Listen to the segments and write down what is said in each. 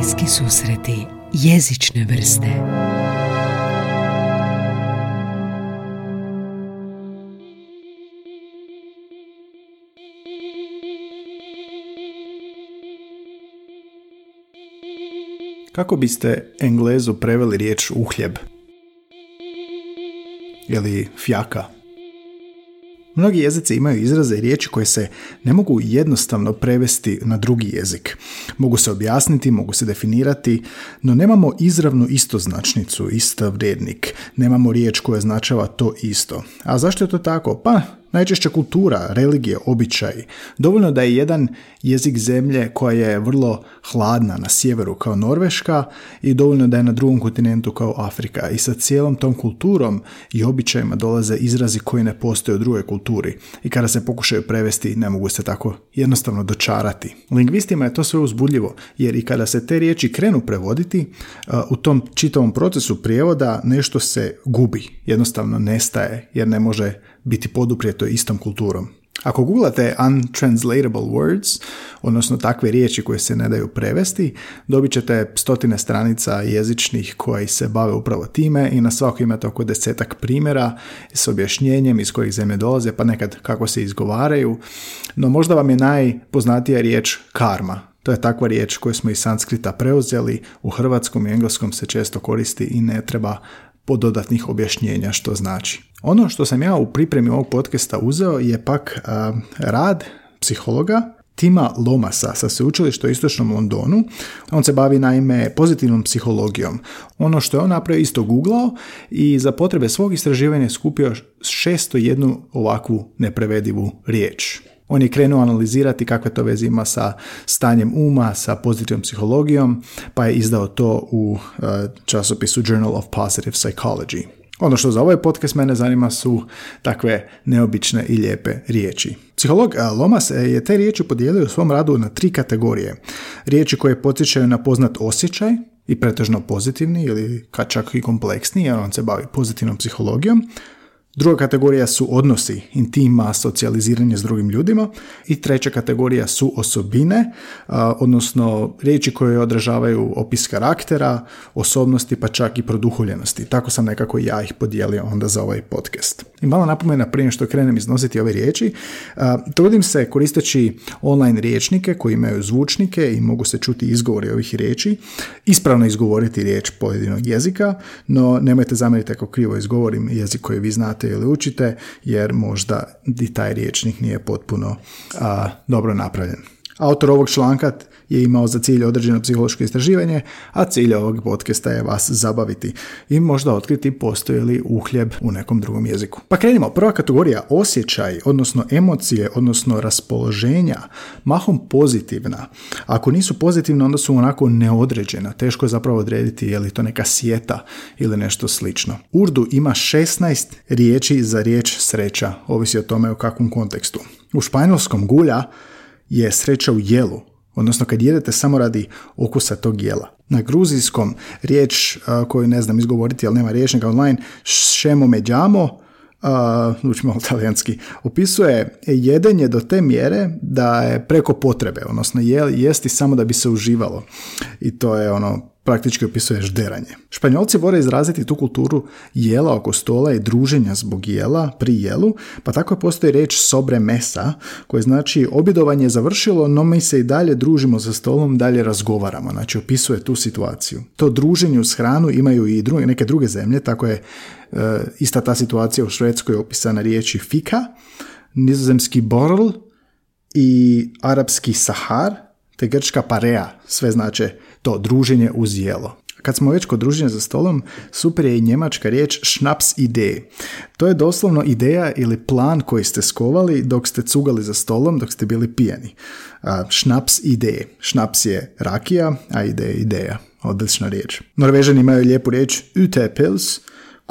Bliski susreti jezične vrste Kako biste Englezu preveli riječ uhljeb? Ili fjaka? Mnogi jezici imaju izraze i riječi koje se ne mogu jednostavno prevesti na drugi jezik. Mogu se objasniti, mogu se definirati, no nemamo izravnu istoznačnicu, isto vrijednik. Nemamo riječ koja označava to isto. A zašto je to tako? Pa Najčešće kultura, religije, običaji. Dovoljno da je jedan jezik zemlje koja je vrlo hladna na sjeveru kao Norveška i dovoljno da je na drugom kontinentu kao Afrika. I sa cijelom tom kulturom i običajima dolaze izrazi koji ne postoje u drugoj kulturi. I kada se pokušaju prevesti ne mogu se tako jednostavno dočarati. Lingvistima je to sve uzbudljivo jer i kada se te riječi krenu prevoditi u tom čitavom procesu prijevoda nešto se gubi, jednostavno nestaje jer ne može biti poduprijeto istom kulturom. Ako googlate untranslatable words, odnosno takve riječi koje se ne daju prevesti, dobit ćete stotine stranica jezičnih koji se bave upravo time i na svakoj imate oko desetak primjera s objašnjenjem iz kojih zemlje dolaze, pa nekad kako se izgovaraju. No možda vam je najpoznatija riječ karma. To je takva riječ koju smo iz sanskrita preuzeli, u hrvatskom i engleskom se često koristi i ne treba dodatnih objašnjenja što znači. Ono što sam ja u pripremi ovog podcasta uzeo je pak rad psihologa Tima Lomasa sa sveučilišta u istočnom Londonu. On se bavi naime pozitivnom psihologijom. Ono što je on napravio isto googlao i za potrebe svog istraživanja skupio 601 ovakvu neprevedivu riječ. On je krenuo analizirati kakve to veze ima sa stanjem uma, sa pozitivnom psihologijom, pa je izdao to u uh, časopisu Journal of Positive Psychology. Ono što za ovaj podcast mene zanima su takve neobične i lijepe riječi. Psiholog uh, Lomas je te riječi podijelio u svom radu na tri kategorije. Riječi koje podsjećaju na poznat osjećaj, i pretežno pozitivni ili čak i kompleksni, jer on se bavi pozitivnom psihologijom. Druga kategorija su odnosi, intima, socijaliziranje s drugim ljudima i treća kategorija su osobine, odnosno riječi koje odražavaju opis karaktera, osobnosti pa čak i produhuljenosti. Tako sam nekako ja ih podijelio onda za ovaj podcast. I malo napomena prije što krenem iznositi ove riječi, trudim se koristeći online riječnike koji imaju zvučnike i mogu se čuti izgovori ovih riječi, ispravno izgovoriti riječ pojedinog jezika, no nemojte zamjeriti ako krivo izgovorim jezik koji vi znate ili učite, jer možda i taj riječnik nije potpuno a, dobro napravljen. Autor ovog članka je imao za cilj određeno psihološko istraživanje, a cilj ovog podcasta je vas zabaviti i možda otkriti postoji li uhljeb u nekom drugom jeziku. Pa krenimo. Prva kategorija osjećaj, odnosno emocije, odnosno raspoloženja, mahom pozitivna. Ako nisu pozitivne, onda su onako neodređena. Teško je zapravo odrediti je li to neka sjeta ili nešto slično. Urdu ima 16 riječi za riječ sreća, ovisi o tome u kakvom kontekstu. U španjolskom gulja je sreća u jelu, odnosno kad jedete samo radi okusa tog jela. Na gruzijskom riječ koju ne znam izgovoriti, ali nema riječnika online, šemo međamo, uh, malo talijanski, opisuje jedenje do te mjere da je preko potrebe, odnosno jesti samo da bi se uživalo. I to je ono praktički opisuje žderanje. Španjolci vole izraziti tu kulturu jela oko stola i druženja zbog jela pri jelu, pa tako postoji reč sobre mesa, koje znači objedovanje je završilo, no mi se i dalje družimo za stolom, dalje razgovaramo. Znači opisuje tu situaciju. To druženje uz hranu imaju i druge, neke druge zemlje, tako je e, ista ta situacija u Švedskoj opisana riječi fika, nizozemski borl i arapski sahar, te grčka parea, sve znače to druženje uz jelo. Kad smo već kod druženja za stolom, super je i njemačka riječ šnaps ide. To je doslovno ideja ili plan koji ste skovali dok ste cugali za stolom, dok ste bili pijani. šnaps ide. Šnaps je rakija, a ide je ideja. Odlična riječ. Norvežani imaju lijepu riječ utepils,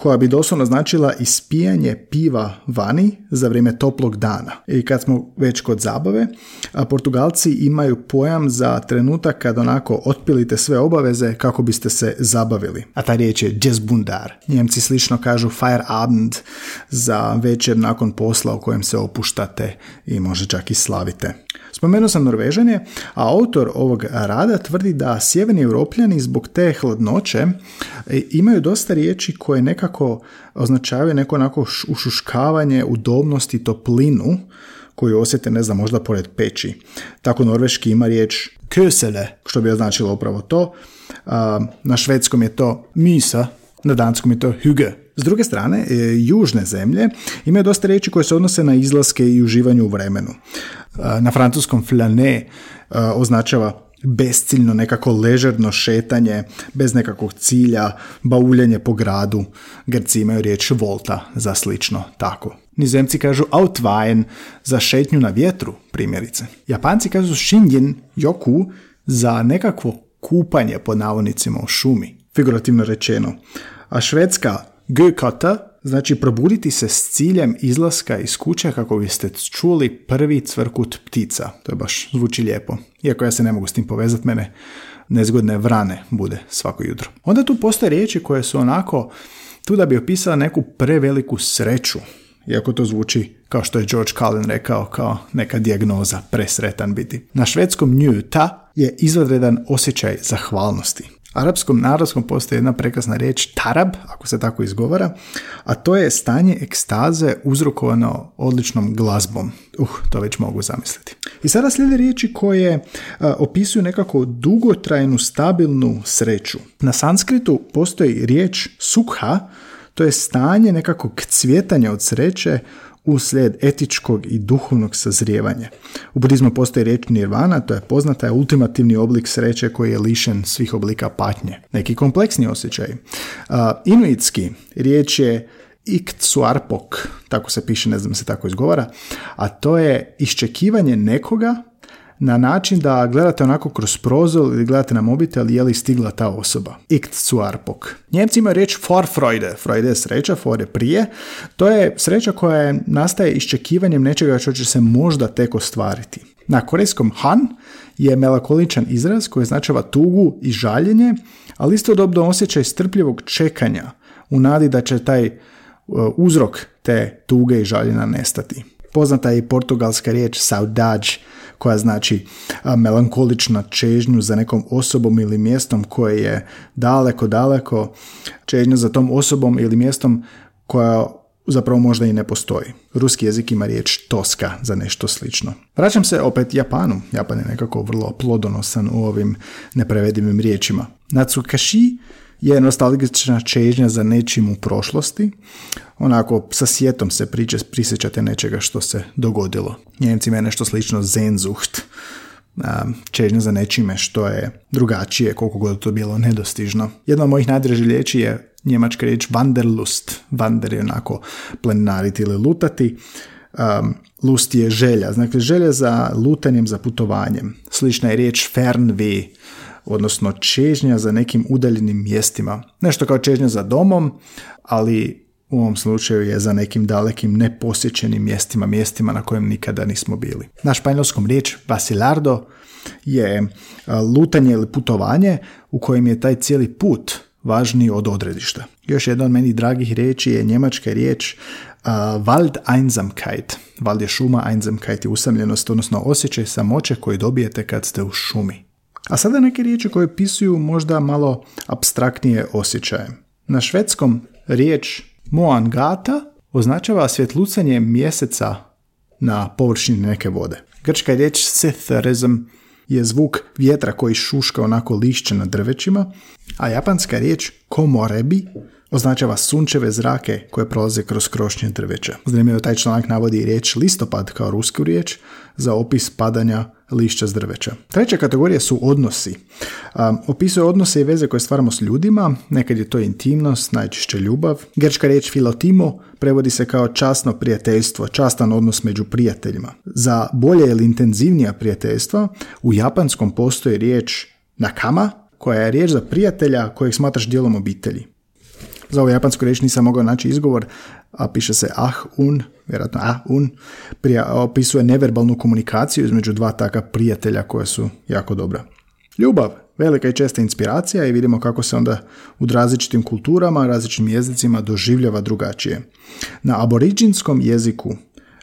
koja bi doslovno značila ispijanje piva vani za vrijeme toplog dana. I kad smo već kod zabave, a Portugalci imaju pojam za trenutak kad onako otpilite sve obaveze kako biste se zabavili. A ta riječ je jazzbundar. Njemci slično kažu Feierabend za večer nakon posla u kojem se opuštate i može čak i slavite. Spomenuo sam Norvežanje, a autor ovog rada tvrdi da sjeverni europljani zbog te hladnoće e, imaju dosta riječi koje nekako označavaju neko onako ušuškavanje, udobnost i toplinu koju osjete, ne znam, možda pored peći. Tako norveški ima riječ kösele, što bi označilo upravo to. Na švedskom je to misa, na danskom je to hygge. S druge strane, e, južne zemlje imaju dosta riječi koje se odnose na izlaske i uživanje u vremenu. Na francuskom flane označava besciljno nekako ležerno šetanje bez nekakvog cilja, bauljanje po gradu. Grci imaju riječ volta za slično tako. Nizemci kažu outwein za šetnju na vjetru, primjerice. Japanci kažu shinjin yoku za nekakvo kupanje pod navodnicima u šumi, figurativno rečeno. A švedska gökata znači probuditi se s ciljem izlaska iz kuće kako biste čuli prvi cvrkut ptica. To je baš zvuči lijepo. Iako ja se ne mogu s tim povezati, mene nezgodne vrane bude svako jutro. Onda tu postoje riječi koje su onako tu da bi opisala neku preveliku sreću. Iako to zvuči kao što je George Cullen rekao, kao neka dijagnoza, presretan biti. Na švedskom njuta je izvanredan osjećaj zahvalnosti arapskom narodskom postoji jedna prekrasna riječ tarab, ako se tako izgovara, a to je stanje ekstaze uzrokovano odličnom glazbom. Uh, to već mogu zamisliti. I sada slijede riječi koje opisuju nekako dugotrajnu, stabilnu sreću. Na sanskritu postoji riječ sukha, to je stanje nekakvog cvjetanja od sreće uslijed etičkog i duhovnog sazrijevanja. U budizmu postoji riječ nirvana, to je poznata je ultimativni oblik sreće koji je lišen svih oblika patnje. Neki kompleksni osjećaj. Inuitski riječ je iktsuarpok, tako se piše, ne znam se tako izgovara, a to je iščekivanje nekoga na način da gledate onako kroz prozor ili gledate na mobitel je li stigla ta osoba. Ikt suarpok. Njemci imaju riječ Vorfreude. Freude je sreća, for je prije. To je sreća koja nastaje iščekivanjem nečega što će se možda tek ostvariti. Na korejskom han je melakoličan izraz koji označava tugu i žaljenje, ali istodobno osjećaj strpljivog čekanja u nadi da će taj uh, uzrok te tuge i žaljenja nestati. Poznata je i portugalska riječ saudade, koja znači melankolična čežnju za nekom osobom ili mjestom koje je daleko, daleko, čežnja za tom osobom ili mjestom koja zapravo možda i ne postoji. Ruski jezik ima riječ toska za nešto slično. Vraćam se opet Japanu. Japan je nekako vrlo plodonosan u ovim neprevedivim riječima. Natsukashi je nostalgična čežnja za nečim u prošlosti. Onako, sa sjetom se priče, prisjećate nečega što se dogodilo. Njemcima je nešto slično zenzucht, čežnja za nečime što je drugačije, koliko god to bilo nedostižno. Jedna od mojih najdražih riječi je njemačka riječ Wanderlust. Wander je onako plenariti ili lutati. Um, lust je želja, znači želja za lutanjem, za putovanjem. Slična je riječ Fernweh, odnosno čežnja za nekim udaljenim mjestima. Nešto kao čežnja za domom, ali u ovom slučaju je za nekim dalekim neposjećenim mjestima, mjestima na kojem nikada nismo bili. Na španjolskom riječ vasilardo je lutanje ili putovanje u kojem je taj cijeli put važniji od odredišta. Još jedna od meni dragih riječi je njemačka riječ uh, Wald Einsamkeit. Wald je šuma, Einsamkeit je usamljenost, odnosno osjećaj samoće koji dobijete kad ste u šumi. A sada neke riječi koje pisuju možda malo abstraktnije osjećaje. Na švedskom riječ moangata označava svjetlucanje mjeseca na površini neke vode. Grčka riječ setherism je zvuk vjetra koji šuška onako lišće na drvećima, a japanska riječ komorebi označava sunčeve zrake koje prolaze kroz krošnje drveća. Zanimljivo taj članak navodi riječ listopad kao rusku riječ za opis padanja lišća s drveća. Treća kategorija su odnosi. Um, opisuje odnose i veze koje stvaramo s ljudima, nekad je to intimnost, najčešće ljubav. Grčka riječ filotimo prevodi se kao časno prijateljstvo, častan odnos među prijateljima. Za bolje ili intenzivnija prijateljstva u japanskom postoji riječ nakama, koja je riječ za prijatelja kojeg smatraš dijelom obitelji. Za ovu japansku riječ nisam mogao naći izgovor, a piše se ah un, vjerojatno ah un, prija, opisuje neverbalnu komunikaciju između dva taka prijatelja koja su jako dobra. Ljubav, velika i česta inspiracija i vidimo kako se onda u različitim kulturama, različitim jezicima doživljava drugačije. Na aboriđinskom jeziku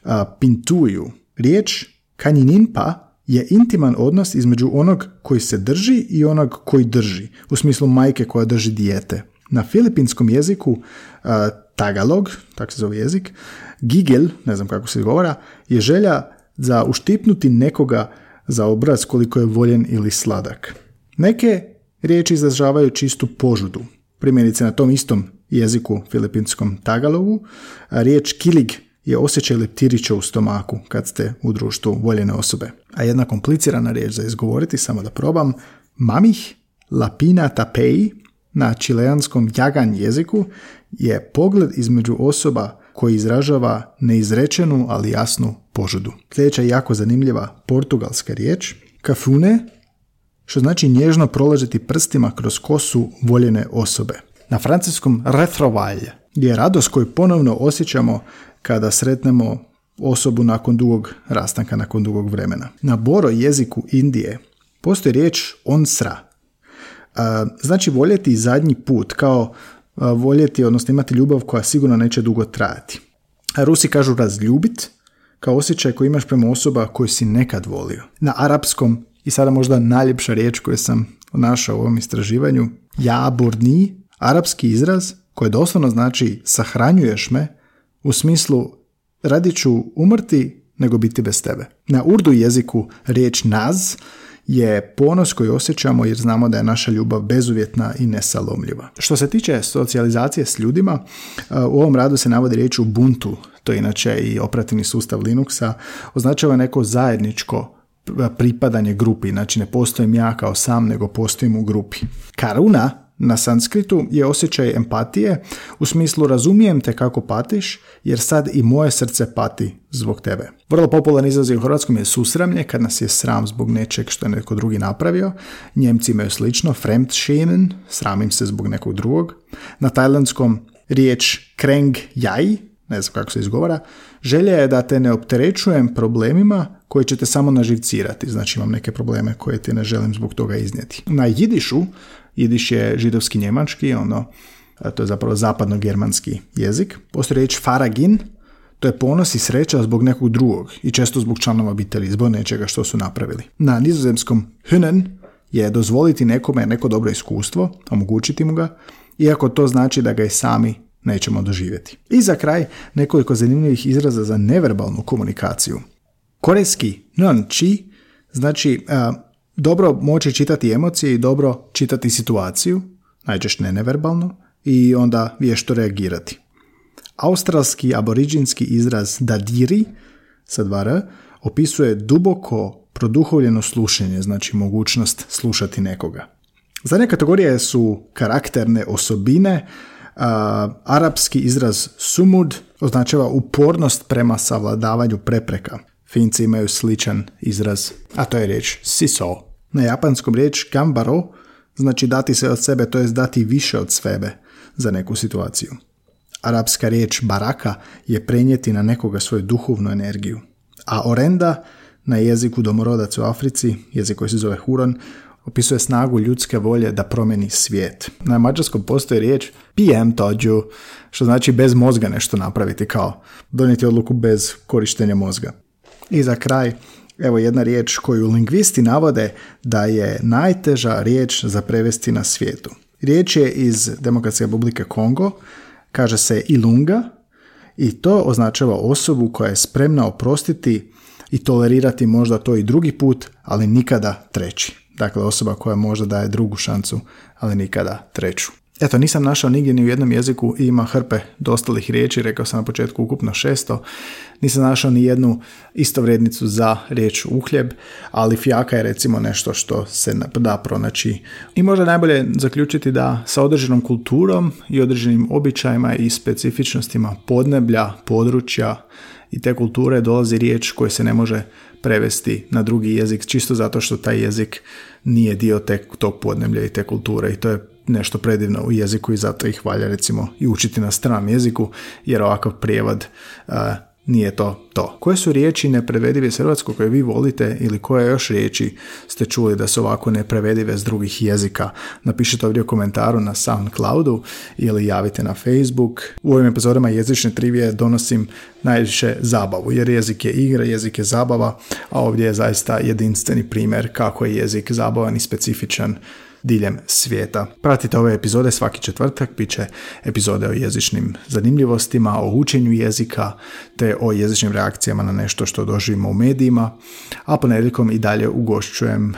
a, pintuju riječ kanjininpa je intiman odnos između onog koji se drži i onog koji drži, u smislu majke koja drži dijete. Na filipinskom jeziku uh, Tagalog, tako se zove jezik, gigel, ne znam kako se govora, je želja za uštipnuti nekoga za obraz koliko je voljen ili sladak. Neke riječi izražavaju čistu požudu. Primjerice na tom istom jeziku filipinskom Tagalogu, riječ kilig je osjećaj leptirića u stomaku kad ste u društvu voljene osobe. A jedna komplicirana riječ za izgovoriti, samo da probam, mamih lapina tapei na čileanskom jagan jeziku je pogled između osoba koji izražava neizrečenu, ali jasnu požudu. Sljedeća je jako zanimljiva portugalska riječ, kafune, što znači nježno prolažiti prstima kroz kosu voljene osobe. Na francuskom retrovalje je radost koju ponovno osjećamo kada sretnemo osobu nakon dugog rastanka, nakon dugog vremena. Na boro jeziku Indije postoji riječ onsra. Znači voljeti zadnji put, kao voljeti, odnosno imati ljubav koja sigurno neće dugo trajati. Rusi kažu razljubit, kao osjećaj koji imaš prema osoba koju si nekad volio. Na arapskom, i sada možda najljepša riječ koju sam našao u ovom istraživanju, jaburni, arapski izraz koji doslovno znači sahranjuješ me, u smislu radit ću umrti nego biti bez tebe. Na urdu jeziku riječ naz je ponos koji osjećamo jer znamo da je naša ljubav bezuvjetna i nesalomljiva. Što se tiče socijalizacije s ljudima, u ovom radu se navodi riječ Ubuntu, to je inače i operativni sustav Linuxa, označava neko zajedničko pripadanje grupi, znači ne postojim ja kao sam, nego postojim u grupi. Karuna na sanskritu je osjećaj empatije u smislu razumijem te kako patiš jer sad i moje srce pati zbog tebe. Vrlo popularan izraz u hrvatskom je susramlje kad nas je sram zbog nečeg što je neko drugi napravio. Njemci imaju slično, fremdschämen, sramim se zbog nekog drugog. Na tajlandskom riječ kreng jaj, ne znam kako se izgovara, želja je da te ne opterećujem problemima koji će te samo naživcirati. Znači imam neke probleme koje ti ne želim zbog toga iznijeti. Na jidišu Jidiš je židovski njemački, ono, to je zapravo zapadno-germanski jezik. Postoji riječ faragin, to je ponos i sreća zbog nekog drugog i često zbog članova obitelji, zbog nečega što su napravili. Na nizozemskom hünen je dozvoliti nekome neko dobro iskustvo, omogućiti mu ga, iako to znači da ga i sami nećemo doživjeti. I za kraj nekoliko zanimljivih izraza za neverbalnu komunikaciju. Korejski non chi znači dobro moći čitati emocije i dobro čitati situaciju, najčešće ne neverbalno, i onda vješto reagirati. Australski aboriđinski izraz dadiri, sa dva r, opisuje duboko produhovljeno slušanje, znači mogućnost slušati nekoga. Zadnje kategorije su karakterne osobine, arapski izraz sumud označava upornost prema savladavanju prepreka. Finci imaju sličan izraz, a to je riječ siso. Na japanskom riječ gambaro znači dati se od sebe, to jest dati više od sebe za neku situaciju. Arapska riječ baraka je prenijeti na nekoga svoju duhovnu energiju. A orenda na jeziku domorodac u Africi, jezik koji se zove Huron, opisuje snagu ljudske volje da promeni svijet. Na mađarskom postoji riječ PM tođu, što znači bez mozga nešto napraviti, kao donijeti odluku bez korištenja mozga. I za kraj, evo jedna riječ koju lingvisti navode da je najteža riječ za prevesti na svijetu. Riječ je iz Demokratske republike Kongo, kaže se ilunga i to označava osobu koja je spremna oprostiti i tolerirati možda to i drugi put, ali nikada treći. Dakle, osoba koja možda daje drugu šancu, ali nikada treću. Eto, nisam našao nigdje ni u jednom jeziku i ima hrpe dostalih riječi, rekao sam na početku ukupno šesto. Nisam našao ni jednu istovrednicu za riječ uhljeb, ali fijaka je recimo nešto što se da pronaći. I možda najbolje zaključiti da sa određenom kulturom i određenim običajima i specifičnostima podneblja, područja i te kulture dolazi riječ koja se ne može prevesti na drugi jezik, čisto zato što taj jezik nije dio te, tog podneblja i te kulture i to je nešto predivno u jeziku i zato ih valja recimo i učiti na stranom jeziku jer ovakav prijevod nije to to. Koje su riječi neprevedive s hrvatskog koje vi volite ili koje još riječi ste čuli da su ovako neprevedive s drugih jezika? Napišite ovdje u komentaru na SoundCloudu ili javite na Facebook. U ovim epizodama jezične trivije donosim najviše zabavu jer jezik je igra, jezik je zabava, a ovdje je zaista jedinstveni primjer kako je jezik zabavan i specifičan diljem svijeta. Pratite ove epizode svaki četvrtak, bit će epizode o jezičnim zanimljivostima, o učenju jezika, te o jezičnim reakcijama na nešto što doživimo u medijima, a ponedjeljkom i dalje ugošćujem uh,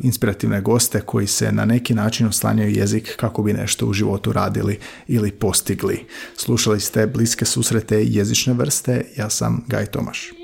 inspirativne goste koji se na neki način oslanjaju jezik kako bi nešto u životu radili ili postigli. Slušali ste bliske susrete jezične vrste, ja sam Gaj Tomaš.